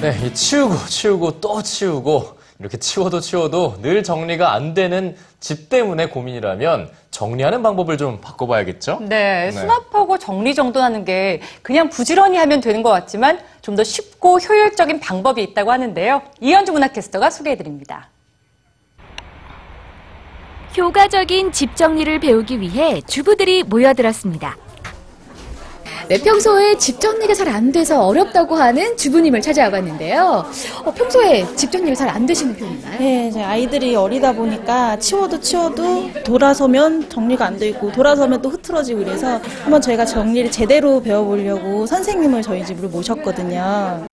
네, 이 치우고 치우고 또 치우고 이렇게 치워도 치워도 늘 정리가 안 되는 집 때문에 고민이라면 정리하는 방법을 좀 바꿔봐야겠죠? 네, 수납하고 정리정돈하는 게 그냥 부지런히 하면 되는 것 같지만 좀 더 쉽고 효율적인 방법이 있다고 하는데요. 이현주 문화캐스터가 소개해드립니다. 효과적인 집 정리를 배우기 위해 주부들이 모여들었습니다. 네, 평소에 집 정리가 잘 안 돼서 어렵다고 하는 주부님을 찾아와 봤는데요. 어, 평소에 집 정리가 잘 안 되시는 편인가요? 네, 아이들이 어리다 보니까 치워도 치워도 돌아서면 정리가 안 돼 있고 돌아서면 또 흐트러지고 이래서 한번 저희가 정리를 제대로 배워보려고 선생님을 저희 집으로 모셨거든요.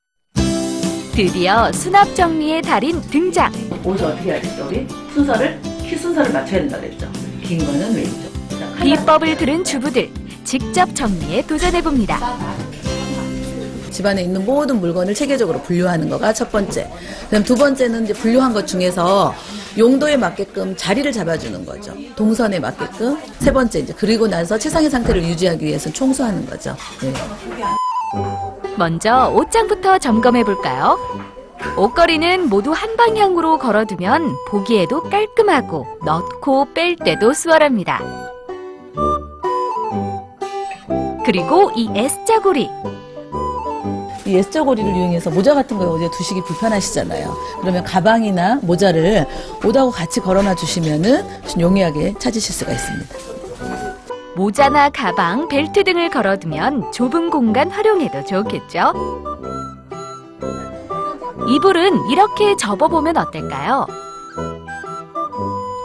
드디어 수납 정리의 달인 등장. 옷을 어떻게 해야 되죠? 우리 순서를 키 순서를 맞춰야 된다 그랬죠. 긴 거는 왼쪽. 비법을 들은 주부들 직접 정리에 도전해 봅니다. 집안에 있는 모든 물건을 체계적으로 분류하는 거가 첫 번째. 그다음 두 번째는 이제 분류한 것 중에서 용도에 맞게끔 자리를 잡아주는 거죠. 동선에 맞게끔. 세 번째 이제 그리고 나서 최상의 상태를 유지하기 위해서 청소하는 거죠. 네. 먼저 옷장부터 점검해 볼까요? 옷걸이는 모두 한 방향으로 걸어두면 보기에도 깔끔하고 넣고 뺄 때도 수월합니다. 그리고 이 S자 고리. 이 S자 고리를 이용해서 모자 같은 거 어디에 두시기 불편하시잖아요. 그러면 가방이나 모자를 옷하고 같이 걸어놔 주시면은 좀 용이하게 찾으실 수가 있습니다. 모자나 가방, 벨트 등을 걸어두면 좁은 공간 활용해도 좋겠죠? 이불은 이렇게 접어보면 어떨까요?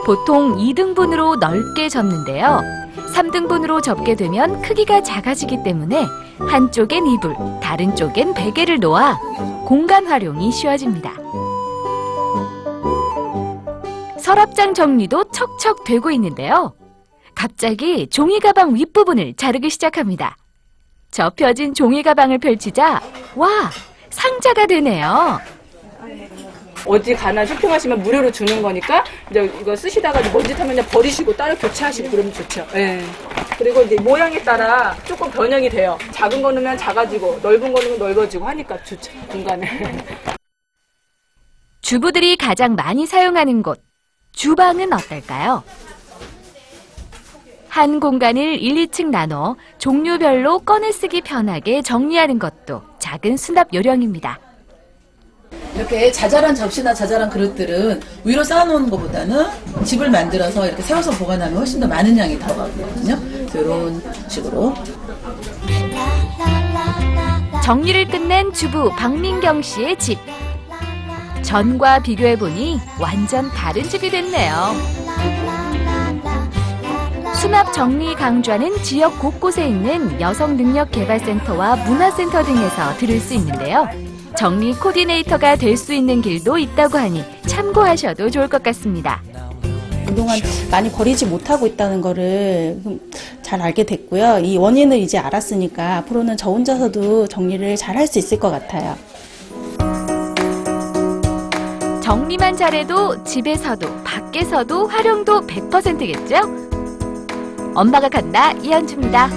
보통 2등분으로 넓게 접는데요. 3등분으로 접게 되면 크기가 작아지기 때문에 한쪽엔 이불, 다른 쪽엔 베개를 놓아 공간 활용이 쉬워집니다. 서랍장 정리도 척척 되고 있는데요. 갑자기 종이 가방 윗부분을 자르기 시작합니다. 접혀진 종이 가방을 펼치자 와 상자가 되네요. 어디 가나 쇼핑하시면 무료로 주는 거니까 이제 이거 쓰시다가 이제 먼지 타면 그냥 버리시고 따로 교체하시고 그러면 좋죠. 예. 그리고 이제 모양에 따라 조금 변형이 돼요. 작은 거 넣으면 작아지고 넓은 거 넣으면 넓어지고 하니까 좋죠. 공간에. 주부들이 가장 많이 사용하는 곳 주방은 어떨까요? 한 공간을 1, 2층 나눠 종류별로 꺼내 쓰기 편하게 정리하는 것도 작은 수납 요령입니다. 이렇게 자잘한 접시나 자잘한 그릇들은 위로 쌓아놓는 것보다는 집을 만들어서 이렇게 세워서 보관하면 훨씬 더 많은 양이 들어가거든요. 이런 식으로 정리를 끝낸 주부 박민경 씨의 집. 전과 비교해보니 완전 다른 집이 됐네요. 수납 정리 강좌는 지역 곳곳에 있는 여성능력개발센터와 문화센터 등에서 들을 수 있는데요. 정리 코디네이터가 될 수 있는 길도 있다고 하니 참고하셔도 좋을 것 같습니다. 그동안 많이 버리지 못하고 있다는 거를 잘 알게 됐고요. 이 원인을 이제 알았으니까 앞으로는 저 혼자서도 정리를 잘 할 수 있을 것 같아요. 정리만 잘해도 집에서도 밖에서도 활용도 100%겠죠? 엄마가 간다 이현주입니다.